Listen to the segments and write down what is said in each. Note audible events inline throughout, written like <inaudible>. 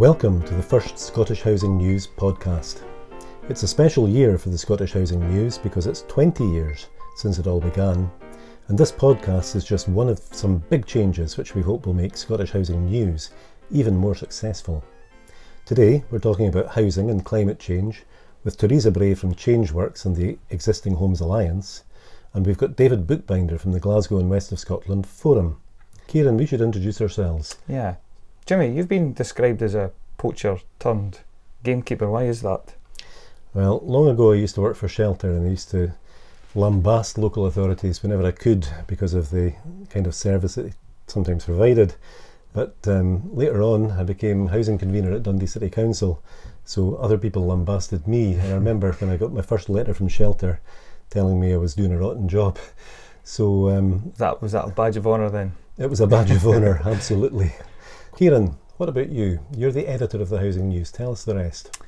Welcome to the first Scottish Housing News podcast. It's a special year for the Scottish Housing News because it's 20 years since it all began, and this podcast is just one of some big changes which we hope will make Scottish Housing News even more successful. Today we're talking about housing and climate change with Teresa Bray from Changeworks and the Existing Homes Alliance, and we've got David Bookbinder from the Glasgow and West of Scotland Forum. Kieran, we should introduce ourselves. Yeah. Jimmy, you've been described as a poacher turned gamekeeper. Why is that? Well, long ago I used to work for Shelter and I used to lambast local authorities whenever I could because of the kind of service that they sometimes provided. But um, later on, I became housing convener at Dundee City Council, so other people lambasted me. I remember when I got my first letter from Shelter telling me I was doing a rotten job. <laughs> So um, that was that a badge of honour then? It was a badge of honour, <laughs> absolutely. Kieran, what about you? You're the editor of the Housing News. Tell us the rest.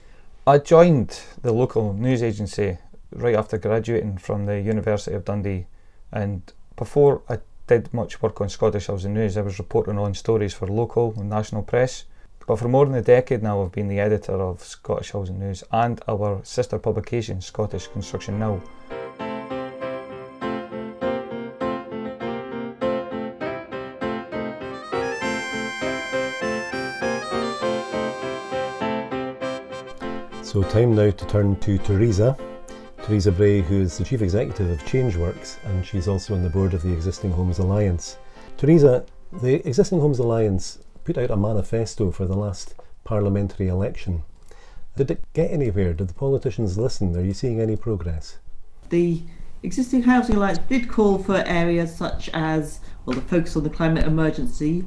I joined the local news agency right after graduating from the University of Dundee, and before I did much work on Scottish Housing News, I was reporting on stories for local and national press. But for more than a decade now, I've been the editor of Scottish Housing News and our sister publication, Scottish Construction Now. So, time now to turn to Teresa. Teresa Bray, who is the Chief Executive of Changeworks, and she's also on the board of the Existing Homes Alliance. Teresa, the Existing Homes Alliance put out a manifesto for the last parliamentary election. Did it get anywhere? Did the politicians listen? Are you seeing any progress? The Existing Housing Alliance did call for areas such as, well, the focus on the climate emergency,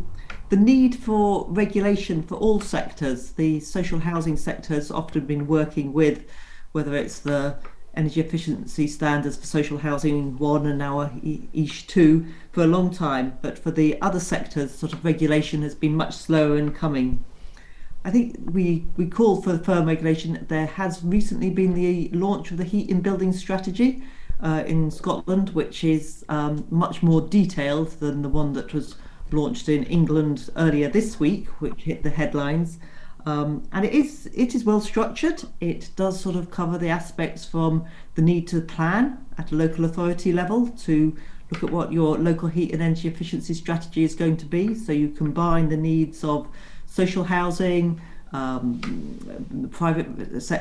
the need for regulation for all sectors. The social housing sector has often been working with, whether it's the energy efficiency standards for social housing one and now EESSH two for a long time, but for the other sectors, sort of regulation has been much slower in coming. I think we, we call for firm regulation. There has recently been the launch of the heat in building strategy uh, in Scotland, which is um, much more detailed than the one that was launched in England earlier this week, which hit the headlines. Um, and it is it is well structured. It does sort of cover the aspects from the need to plan at a local authority level to look at what your local heat and energy efficiency strategy is going to be. So you combine the needs of social housing, um, private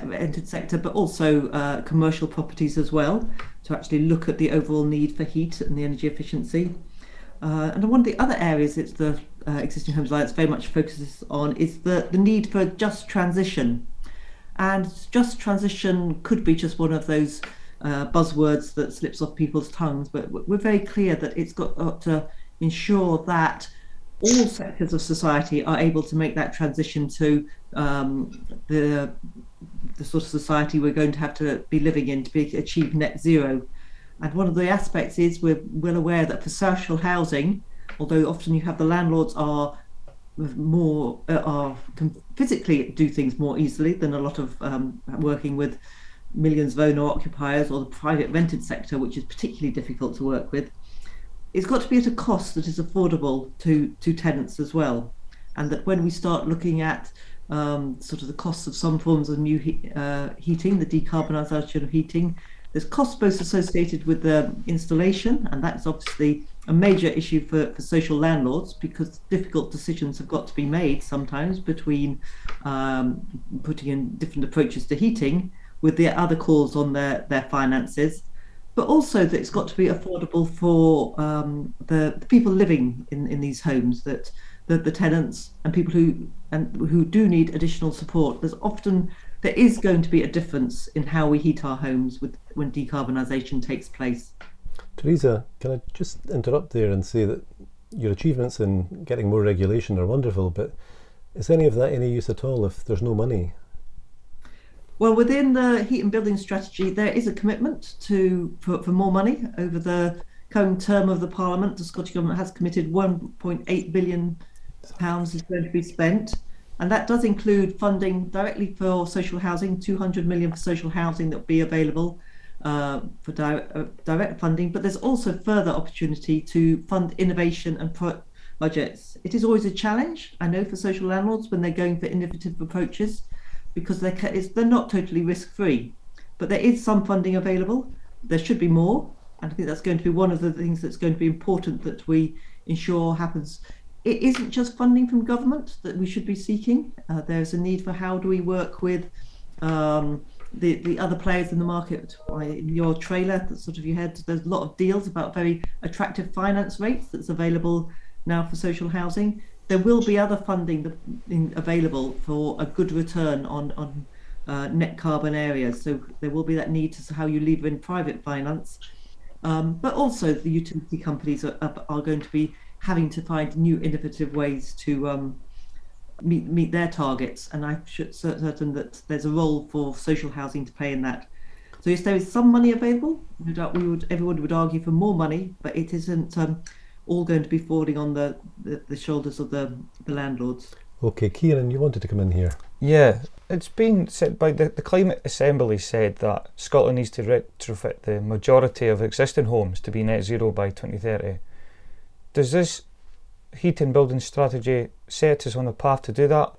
rented sector, but also uh, commercial properties as well, to actually look at the overall need for heat and the energy efficiency. Uh, and one of the other areas that the uh, Existing Homes Alliance very much focuses on is the, the need for just transition. And just transition could be just one of those uh, buzzwords that slips off people's tongues, but we're very clear that it's got, got to ensure that all sectors of society are able to make that transition to um, the the sort of society we're going to have to be living in to be, achieve net zero. And one of the aspects is we're well aware that for social housing, although often you have the landlords are more uh, are physically do things more easily than a lot of um, working with millions of owner occupiers or the private rented sector, which is particularly difficult to work with. It's got to be at a cost that is affordable to to tenants as well, and that when we start looking at um, sort of the costs of some forms of new he- uh, heating, the decarbonisation of heating, there's costs both associated with the installation, and that's obviously a major issue for, for social landlords because difficult decisions have got to be made sometimes between um, putting in different approaches to heating with the other calls on their, their finances, but also that it's got to be affordable for um, the, the, people living in, in these homes, that the, the tenants and people who and who do need additional support. There's often there is going to be a difference in how we heat our homes with, when decarbonisation takes place. Teresa, can I just interrupt there and say that your achievements in getting more regulation are wonderful, but is any of that any use at all if there's no money? Well, within the heat and building strategy, there is a commitment to for, for more money over the coming term of the Parliament. The Scottish Government has committed 1.8 billion pounds is going to be spent. And that does include funding directly for social housing, 200 million for social housing that will be available uh, for direct, uh, direct funding. But there's also further opportunity to fund innovation and pro- budgets. It is always a challenge, I know, for social landlords when they're going for innovative approaches because they're, they're not totally risk free. But there is some funding available. There should be more. And I think that's going to be one of the things that's going to be important that we ensure happens. It isn't just funding from government that we should be seeking. Uh, there's a need for how do we work with um, the, the other players in the market. In your trailer, that sort of you had, there's a lot of deals about very attractive finance rates that's available now for social housing. There will be other funding available for a good return on on uh, net carbon areas. So there will be that need to how you lever in private finance, um, but also the utility companies are, are going to be having to find new innovative ways to um, meet meet their targets. And I'm certain that there's a role for social housing to play in that. So yes, there is some money available. No doubt we would everyone would argue for more money, but it isn't um, all going to be falling on the, the, the shoulders of the, the landlords. Okay, Kieran, you wanted to come in here. Yeah, it's been said by the, the Climate Assembly said that Scotland needs to retrofit the majority of existing homes to be net zero by 2030. Does this heat and building strategy set us on a path to do that?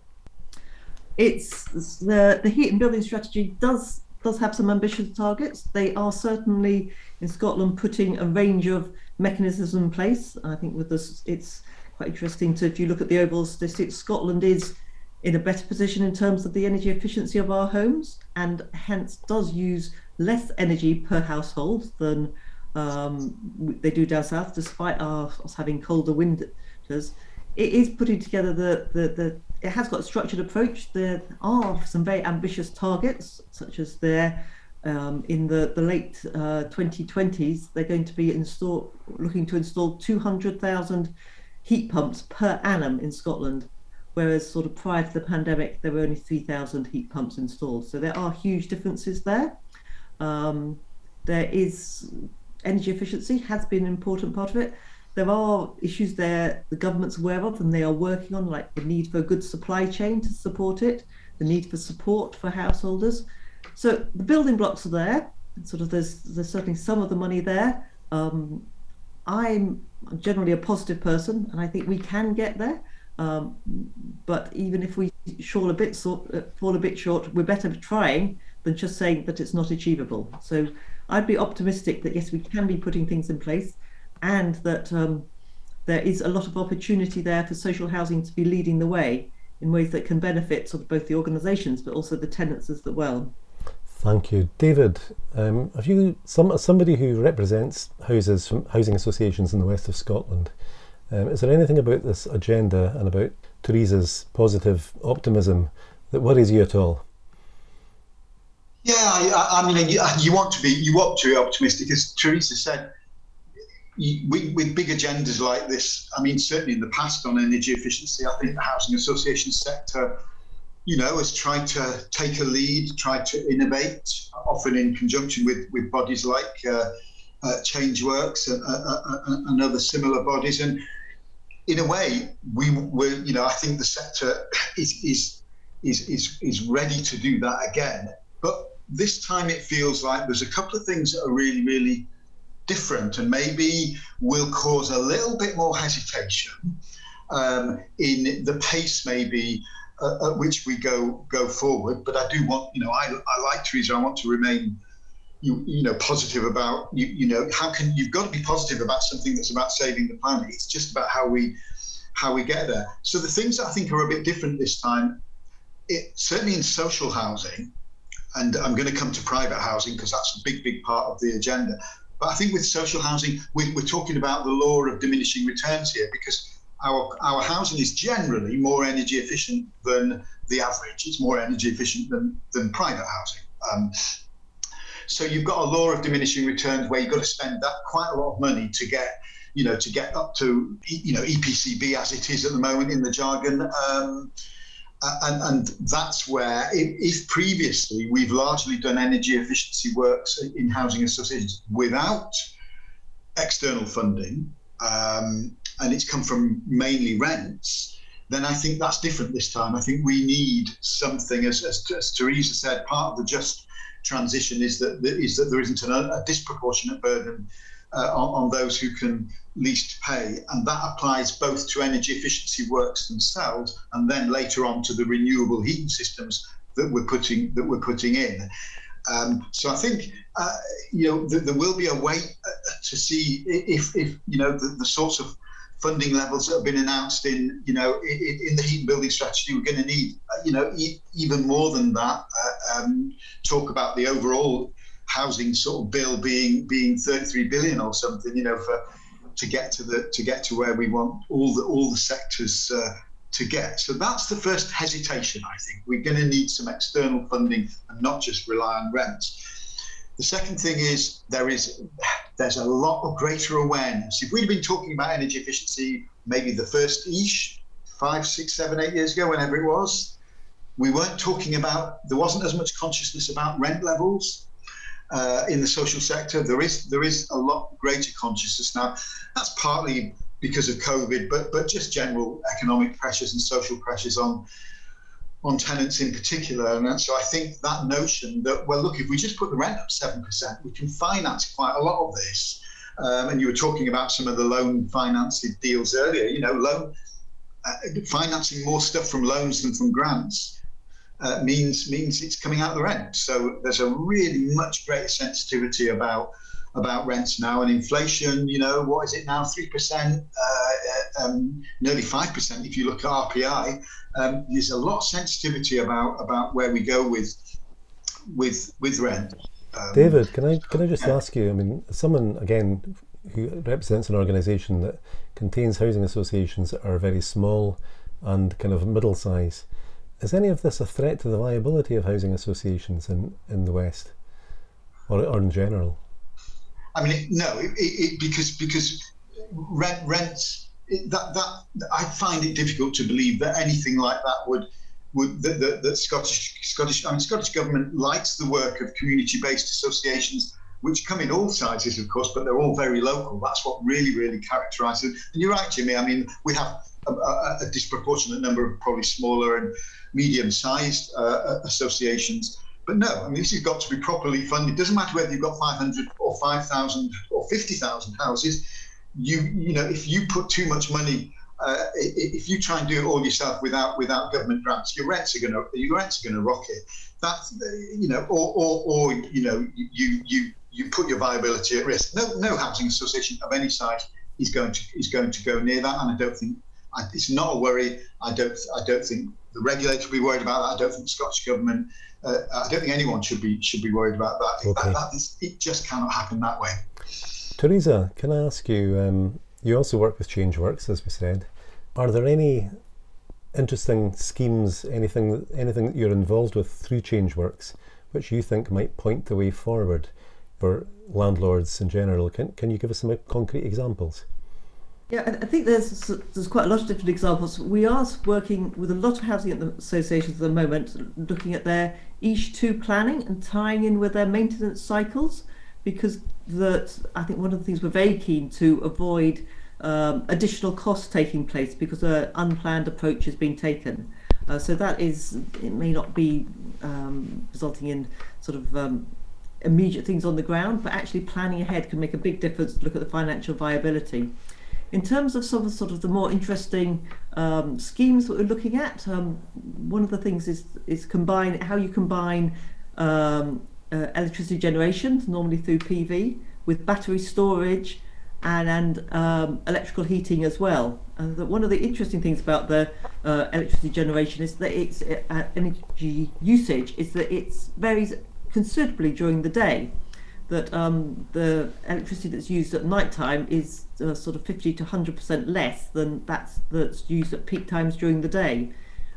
It's the the heat and building strategy does does have some ambitious targets. They are certainly in Scotland putting a range of mechanisms in place. I think with this, it's quite interesting to if you look at the overall statistics, Scotland is in a better position in terms of the energy efficiency of our homes and hence does use less energy per household than um, they do down south, despite our, us having colder winters. It is putting together the, the, the it has got a structured approach. There are some very ambitious targets, such as there um, in the, the late uh, 2020s, they're going to be install, looking to install 200,000 heat pumps per annum in Scotland whereas sort of prior to the pandemic, there were only 3,000 heat pumps installed. So there are huge differences there. Um, there is energy efficiency has been an important part of it. There are issues there the government's aware of and they are working on, like the need for a good supply chain to support it, the need for support for householders. So the building blocks are there. Sort of there's there's certainly some of the money there. Um, I'm generally a positive person, and I think we can get there. Um, but even if we fall a bit fall a bit short, we're better trying than just saying that it's not achievable. So I'd be optimistic that yes, we can be putting things in place, and that um, there is a lot of opportunity there for social housing to be leading the way in ways that can benefit sort of both the organisations but also the tenants as well. Thank you, David. Um, have you some somebody who represents houses from housing associations in the west of Scotland? Um, is there anything about this agenda and about Teresa's positive optimism that worries you at all? Yeah, I, I mean, you, you, want to be you want to be optimistic, as Teresa said. We, with big agendas like this, I mean, certainly in the past on energy efficiency, I think the housing association sector, you know, has tried to take a lead, tried to innovate, often in conjunction with with bodies like. Uh, uh, Changeworks and, uh, uh, uh, and, other similar bodies. And in a way, we were, you know, I think the sector is, is, is, is, is ready to do that again. But this time it feels like there's a couple of things that are really, really different and maybe will cause a little bit more hesitation um, in the pace maybe uh, at which we go go forward. But I do want, you know, I, I like Teresa. I want to remain you, you know positive about you, you know how can you've got to be positive about something that's about saving the planet it's just about how we how we get there so the things that i think are a bit different this time it certainly in social housing and i'm going to come to private housing because that's a big big part of the agenda but i think with social housing we, we're talking about the law of diminishing returns here because our, our housing is generally more energy efficient than the average. It's more energy efficient than, than private housing. Um, so you've got a law of diminishing returns where you've got to spend that quite a lot of money to get, you know, to get up to, you know, EPCB as it is at the moment in the jargon. Um, and, and that's where, if, previously we've largely done energy efficiency works in housing associations without external funding, um, and it's come from mainly rents, then I think that's different this time. I think we need something, as, as, as Teresa said, part of the just transition is that is that there isn't a disproportionate burden uh, on, on, those who can least pay, and that applies both to energy efficiency works themselves, and then later on to the renewable heating systems that we're putting that we're putting in. Um, so I think uh, you know th- there will be a way uh, to see if, if you know the, the, sorts of funding levels that have been announced in you know in, in the heat and building strategy. We're going to need uh, you know e- even more than that. Uh, um, talk about the overall housing sort of bill being being 33 billion or something. You know for to get to the to get to where we want all the all the sectors uh, to get. So that's the first hesitation, I think. We're going to need some external funding and not just rely on rents. The second thing is there is there's a lot of greater awareness. If we'd been talking about energy efficiency maybe the first ish, five, six, seven, eight years ago, whenever it was, we weren't talking about there wasn't as much consciousness about rent levels. Uh, in the social sector, there is there is a lot greater consciousness now. That's partly because of COVID, but but just general economic pressures and social pressures on on tenants in particular. And so I think that notion that well, look, if we just put the rent up seven percent, we can finance quite a lot of this. Um, and you were talking about some of the loan financing deals earlier. You know, loan uh, financing more stuff from loans than from grants. Uh, means means it's coming out of the rent. So there's a really much greater sensitivity about about rents now and inflation. You know, what is it now? Three percent, uh, um, nearly five percent if you look at RPI. Um, there's a lot of sensitivity about about where we go with with with rent. Um, David, can I can I just ask you? I mean, someone again who represents an organisation that contains housing associations that are very small and kind of middle size. Is any of this a threat to the viability of housing associations in, in the West or, or in general? I mean, no, it, it, because because rent rents that that I find it difficult to believe that anything like that would would that, that, that Scottish Scottish I mean Scottish government likes the work of community-based associations which come in all sizes, of course, but they're all very local. That's what really, really characterises. And you're right, Jimmy. I mean, we have a, a, disproportionate number of probably smaller and medium-sized uh, associations. But no, I mean, this has got to be properly funded. It doesn't matter whether you've got 500 or 5,000 or 50,000 houses. You, you know, if you put too much money, uh, if you try and do it all yourself without without government grants, your rents are going to your rents are going to rocket. That's you know, or, or, or you know, you you you put your viability at risk. No, no housing association of any size is going to is going to go near that, and I don't think I, it's not a worry. I don't I don't think the regulator will be worried about that. I don't think the Scottish government uh, I don't think anyone should be should be worried about that. Okay. that, that is, it just cannot happen that way. Teresa, can I ask you? Um, you also work with ChangeWorks, as we said. Are there any interesting schemes, anything anything that you're involved with through ChangeWorks, which you think might point the way forward for landlords in general? Can can you give us some concrete examples? Yeah, I think there's there's quite a lot of different examples. We are working with a lot of housing associations at the moment, looking at their EESSH2 planning and tying in with their maintenance cycles, because that I think one of the things we're very keen to avoid um, additional costs taking place because an unplanned approach has been taken. Uh, so that is it may not be um, resulting in sort of um, immediate things on the ground, but actually planning ahead can make a big difference. Look at the financial viability. In terms of some of sort of the more interesting um, schemes that we're looking at, um, one of the things is is combine how you combine um, uh, electricity generation, normally through PV, with battery storage and, and um, electrical heating as well. And one of the interesting things about the uh, electricity generation is that its uh, energy usage is that it varies considerably during the day that um, the electricity that's used at night time is uh, sort of 50 to 100% less than that's, that's used at peak times during the day.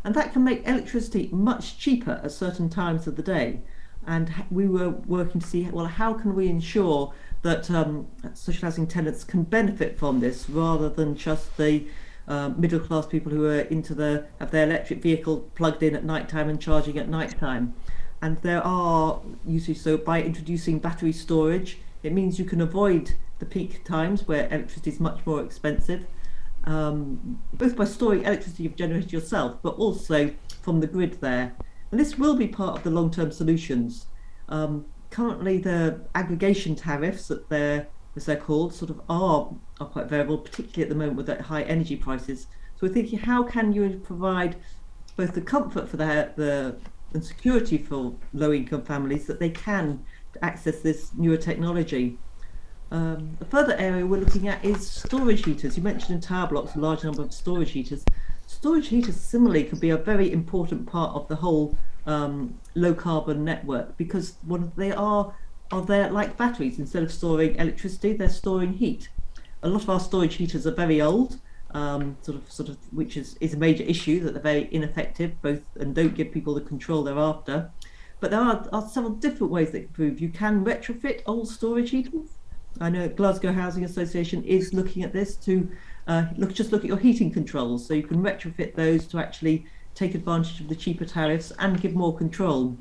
And that can make electricity much cheaper at certain times of the day. And we were working to see, well, how can we ensure that um, social housing tenants can benefit from this rather than just the uh, middle class people who are into the have their electric vehicle plugged in at night time and charging at night time and there are uses so by introducing battery storage it means you can avoid the peak times where electricity is much more expensive um, both by storing electricity you've generated yourself but also from the grid there and this will be part of the long-term solutions um, currently the aggregation tariffs that they're as they're called, sort of are are quite variable, particularly at the moment with that high energy prices. So we're thinking, how can you provide both the comfort for the, the and security for low income families that they can access this newer technology. Um, a further area we're looking at is storage heaters. You mentioned in tower blocks a large number of storage heaters. Storage heaters similarly could be a very important part of the whole um, low carbon network because one they are are there like batteries instead of storing electricity they're storing heat. A lot of our storage heaters are very old um, sort of sort of which is, is a major issue that they're very ineffective both and don't give people the control they're after. But there are, are several different ways that can prove you can retrofit old storage heaters. I know Glasgow Housing Association is looking at this to uh, look just look at your heating controls, so you can retrofit those to actually take advantage of the cheaper tariffs and give more control.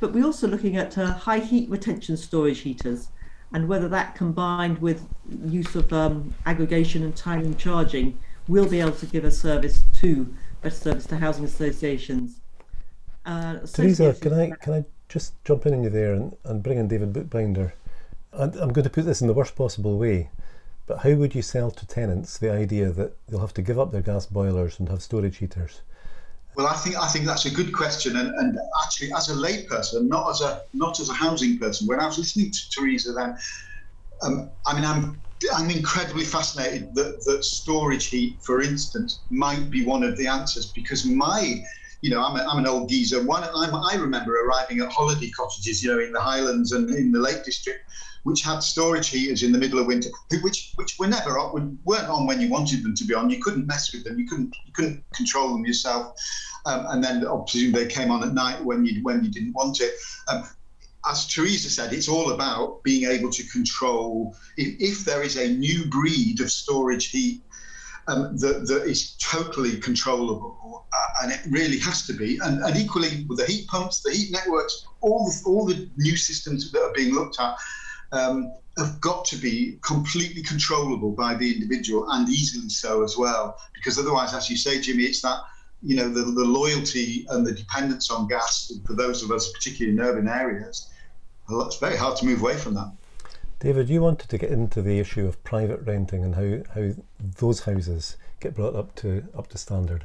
But we're also looking at uh, high heat retention storage heaters and whether that combined with use of um, aggregation and timing charging will be able to give a service to better service to housing associations. Uh, Teresa, can I can I just jump in on you there and, and bring in David Bookbinder? And I'm going to put this in the worst possible way, but how would you sell to tenants the idea that they'll have to give up their gas boilers and have storage heaters? Well, I think I think that's a good question, and, and actually, as a layperson, not as a not as a housing person, when I was listening to Teresa, then um, I mean, I'm I'm incredibly fascinated that that storage heat, for instance, might be one of the answers because my you know, I'm, a, I'm an old geezer. One, I'm, I remember arriving at holiday cottages, you know, in the Highlands and in the Lake District, which had storage heaters in the middle of winter, which which were never on, weren't on when you wanted them to be on. You couldn't mess with them. You couldn't you couldn't control them yourself. Um, and then obviously they came on at night when you when you didn't want it. Um, as Teresa said, it's all about being able to control. If, if there is a new breed of storage heat um, that, that is totally controllable, uh, and it really has to be. And, and, equally with the heat pumps, the heat networks, all the, all the new systems that are being looked at um, have got to be completely controllable by the individual and easily so as well. Because otherwise, as you say, Jimmy, it's that you know the, the loyalty and the dependence on gas for those of us, particularly in urban areas. Well, it's very hard to move away from that. David, you wanted to get into the issue of private renting and how, how those houses get brought up to up to standard.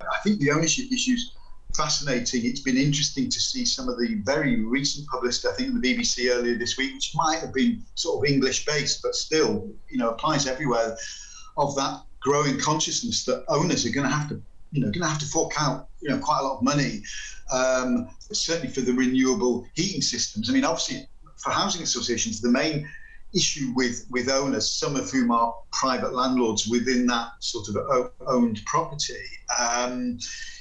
I think the ownership issues fascinating. It's been interesting to see some of the very recent published, I think, in the BBC earlier this week, which might have been sort of English based, but still, you know, applies everywhere. Of that growing consciousness that owners are going to have to, you know, going to have to fork out, you know, quite a lot of money, um, certainly for the renewable heating systems. I mean, obviously, for housing associations, the main issue with with owners, some of whom are private landlords within that sort of owned property. Um,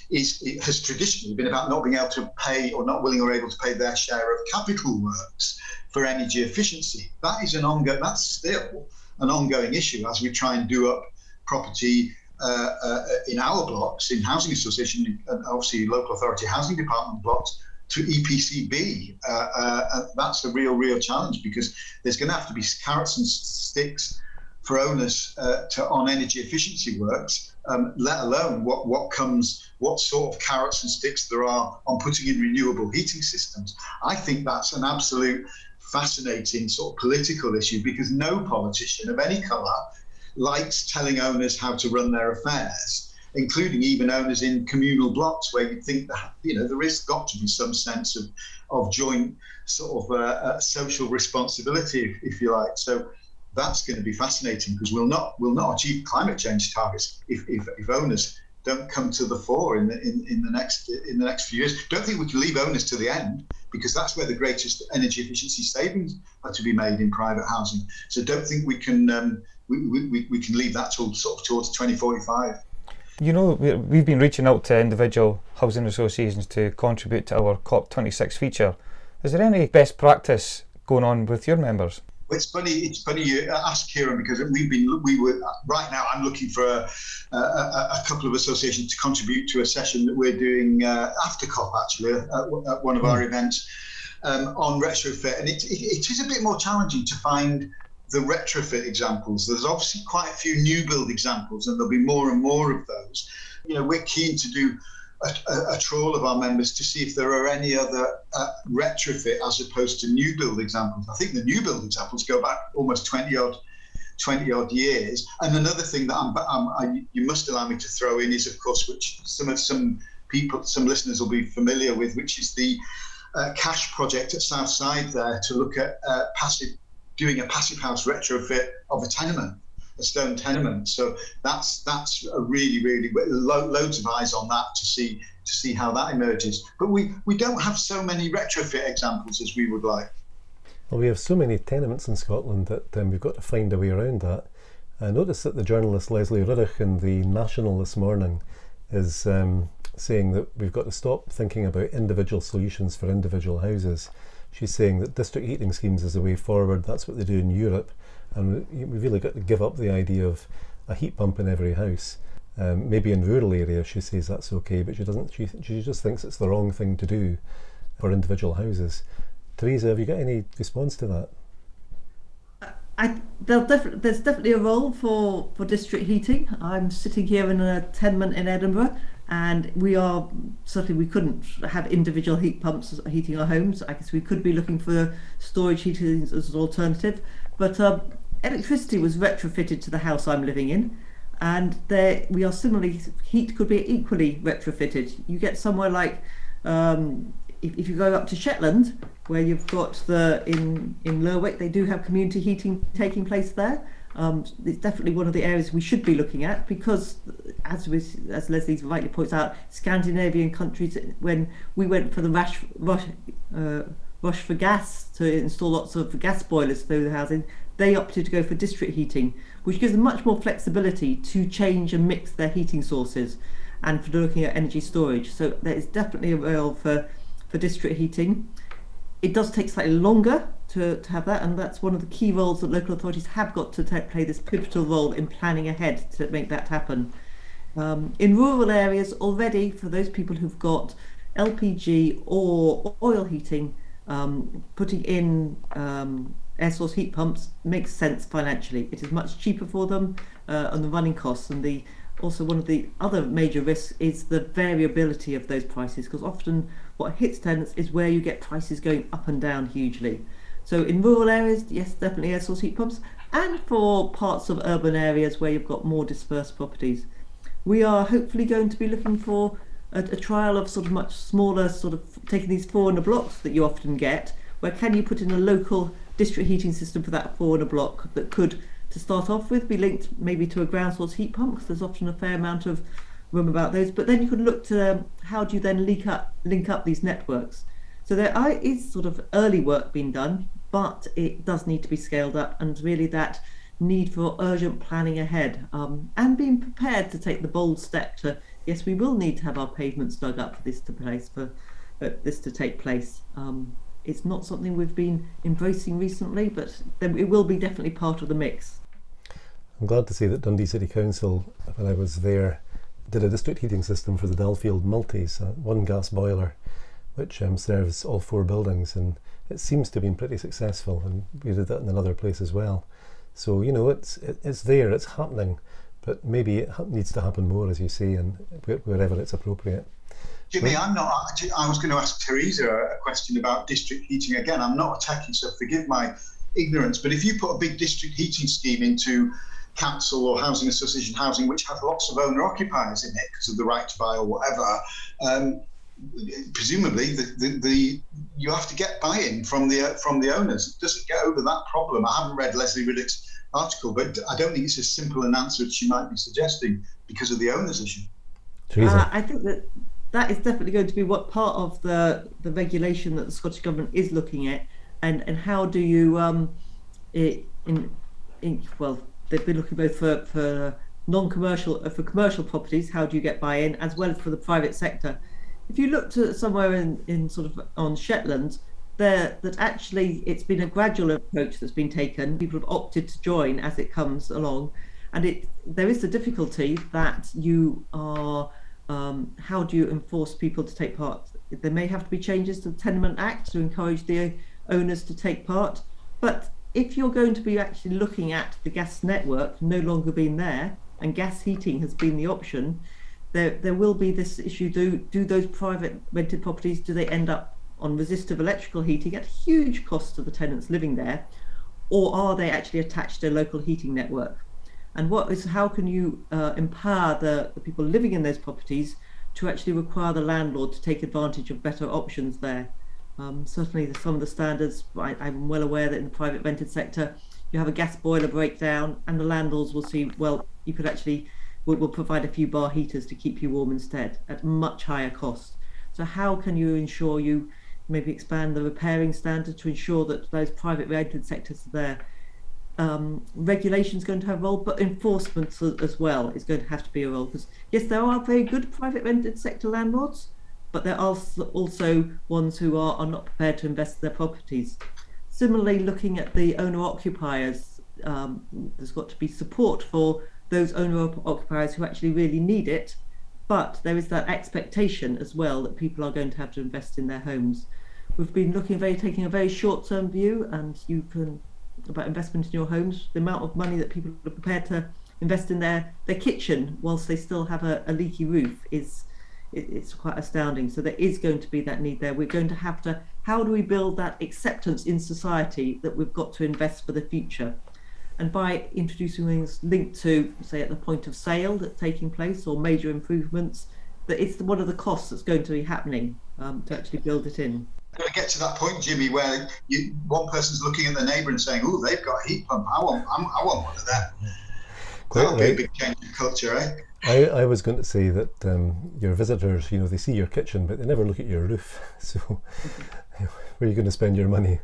is it has traditionally been about not being able to pay or not willing or able to pay their share of capital works for energy efficiency. That is an ongoing. That's still an ongoing issue as we try and do up property uh, uh, in our blocks, in housing association, and obviously local authority housing department blocks to EPCB. Uh, uh, that's a real, real challenge because there's going to have to be carrots and sticks for owners uh, to on energy efficiency works um, let alone what, what comes, what sort of carrots and sticks there are on putting in renewable heating systems. I think that's an absolute fascinating sort of political issue because no politician of any colour likes telling owners how to run their affairs, including even owners in communal blocks where you think that you know there is got to be some sense of of joint sort of uh, uh, social responsibility, if, if you like. So that's going to be fascinating because we'll not we'll not achieve climate change targets if, if, if owners don't come to the fore in the in, in the next in the next few years. Don't think we can leave owners to the end because that's where the greatest energy efficiency savings are to be made in private housing. So don't think we can um, we, we, we can leave that till sort of towards 2045. You know, we've been reaching out to individual housing associations to contribute to our COP26 feature. Is there any best practice going on with your members? it's funny. It's funny you ask Kieran because we've been we were right now. I'm looking for a, a, a couple of associations to contribute to a session that we're doing uh, after COP actually at, at one of our hmm. events um, on retrofit, and it, it, it is a bit more challenging to find the retrofit examples. There's obviously quite a few new build examples, and there'll be more and more of those. You know, we're keen to do a, a, trawl of our members to see if there are any other uh, retrofit as opposed to new build examples. I think the new build examples go back almost 20 odd 20 odd years. And another thing that I'm, I'm, I, you must allow me to throw in is, of course, which some of some people, some listeners will be familiar with, which is the uh, cash project at Southside there to look at uh, passive, doing a passive house retrofit of a tenement a stone tenement. So that's that's a really really lo- loads of eyes on that to see to see how that emerges. But we we don't have so many retrofit examples as we would like. Well, we have so many tenements in Scotland that um, we've got to find a way around that. I noticed that the journalist Lesley Riddoch in the National this morning is um, saying that we've got to stop thinking about individual solutions for individual houses. She's saying that district heating schemes is the way forward. That's what they do in Europe and we've really got to give up the idea of a heat pump in every house. Um, maybe in rural areas she says that's okay, but she doesn't. She, she just thinks it's the wrong thing to do for individual houses. Teresa, have you got any response to that? I, def- there's definitely a role for, for district heating. I'm sitting here in a tenement in Edinburgh, and we are certainly we couldn't have individual heat pumps heating our homes. I guess we could be looking for storage heating as an alternative, but um, electricity was retrofitted to the house I'm living in, and there we are similarly heat could be equally retrofitted. You get somewhere like um, if, if you go up to Shetland, where you've got the in in Lerwick, they do have community heating taking place there. Um, it's definitely one of the areas we should be looking at because, as as Lesley rightly points out, Scandinavian countries when we went for the rush rush, uh, rush for gas to install lots of gas boilers through the housing, they opted to go for district heating, which gives them much more flexibility to change and mix their heating sources and for looking at energy storage. So there is definitely a role for, for district heating. It does take slightly longer to, to have that, and that's one of the key roles that local authorities have got to take, play this pivotal role in planning ahead to make that happen. Um, in rural areas, already for those people who've got LPG or oil heating, um, putting in um, air source heat pumps makes sense financially. It is much cheaper for them uh, on the running costs and the also one of the other major risks is the variability of those prices because often what hits tenants is where you get prices going up and down hugely. So in rural areas, yes, definitely air source heat pumps, and for parts of urban areas where you've got more dispersed properties. We are hopefully going to be looking for a, a trial of sort of much smaller, sort of taking these four in a blocks that you often get, where can you put in a local district heating system for that four in a block that could, to start off with, be linked maybe to a ground source heat pump because there's often a fair amount of room about those. But then you could look to um, how do you then link up link up these networks. So there is sort of early work being done, but it does need to be scaled up, and really that need for urgent planning ahead um, and being prepared to take the bold step to yes, we will need to have our pavements dug up for this to place for uh, this to take place. Um, it's not something we've been embracing recently, but then it will be definitely part of the mix. I'm glad to see that Dundee City Council, when I was there, did a district heating system for the Dallfield Multis, uh, one gas boiler, which um, serves all four buildings, and it seems to have been pretty successful. And we did that in another place as well. So you know, it's it, it's there, it's happening, but maybe it ha- needs to happen more, as you say, and wherever it's appropriate. Jimmy, I'm not. I was going to ask Teresa a question about district heating again. I'm not a techie, so forgive my ignorance. But if you put a big district heating scheme into council or housing association housing, which has lots of owner occupiers in it because of the right to buy or whatever, um, presumably the, the, the, you have to get buy-in from the uh, from the owners. It doesn't get over that problem. I haven't read Lesley Riddoch's article, but I don't think it's as simple an answer as she might be suggesting because of the owners issue. Uh, I think that that is definitely going to be what part of the the regulation that the Scottish government is looking at, and and how do you um, it, in in well they've been looking both for for non-commercial uh, for commercial properties how do you get buy-in as well as for the private sector if you look to somewhere in in sort of on shetland there that actually it's been a gradual approach that's been taken people have opted to join as it comes along and it there is the difficulty that you are um, how do you enforce people to take part? There may have to be changes to the Tenement Act to encourage the owners to take part. But if you're going to be actually looking at the gas network no longer being there and gas heating has been the option, there there will be this issue. Do do those private rented properties do they end up on resistive electrical heating at huge cost to the tenants living there, or are they actually attached to a local heating network? And what is how can you uh, empower the, the people living in those properties to actually require the landlord to take advantage of better options there? Um, certainly, some of the standards, I, I'm well aware that in the private rented sector, you have a gas boiler breakdown, and the landlords will see, well, you could actually will, will provide a few bar heaters to keep you warm instead at much higher cost. So, how can you ensure you maybe expand the repairing standard to ensure that those private rented sectors are there? Um, regulation is going to have a role, but enforcement as well is going to have to be a role. Because yes, there are very good private rented sector landlords, but there are also ones who are, are not prepared to invest in their properties. Similarly, looking at the owner occupiers, um, there's got to be support for those owner occupiers who actually really need it, but there is that expectation as well that people are going to have to invest in their homes. We've been looking very, taking a very short term view, and you can about investment in your homes, the amount of money that people are prepared to invest in their, their kitchen whilst they still have a, a leaky roof is it, it's quite astounding. So there is going to be that need there. We're going to have to, how do we build that acceptance in society that we've got to invest for the future? And by introducing things linked to, say, at the point of sale that's taking place or major improvements, that it's one of the costs that's going to be happening um, to actually build it in. Going to get to that point, Jimmy, where you, one person's looking at the neighbour and saying, "Oh, they've got a heat pump. I want, I'm, i want one of them." Quite That'll be a big change in culture, eh? I, I was going to say that um, your visitors, you know, they see your kitchen, but they never look at your roof. <laughs> So, <laughs> where are you going to spend your money?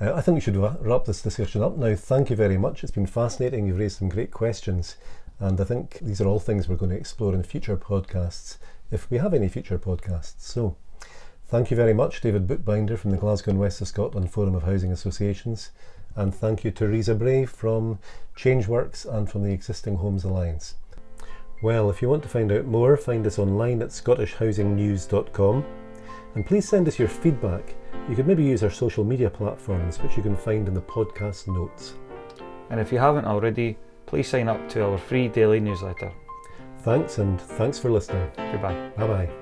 Uh, I think we should wrap this discussion up now. Thank you very much. It's been fascinating. You've raised some great questions. And I think these are all things we're going to explore in future podcasts, if we have any future podcasts. So, thank you very much, David Bookbinder from the Glasgow and West of Scotland Forum of Housing Associations. And thank you to Teresa Bray from Changeworks and from the Existing Homes Alliance. Well, if you want to find out more, find us online at scottishhousingnews.com and please send us your feedback. You could maybe use our social media platforms, which you can find in the podcast notes. And if you haven't already, please sign up to our free daily newsletter. Thanks, and thanks for listening. Goodbye. Bye bye.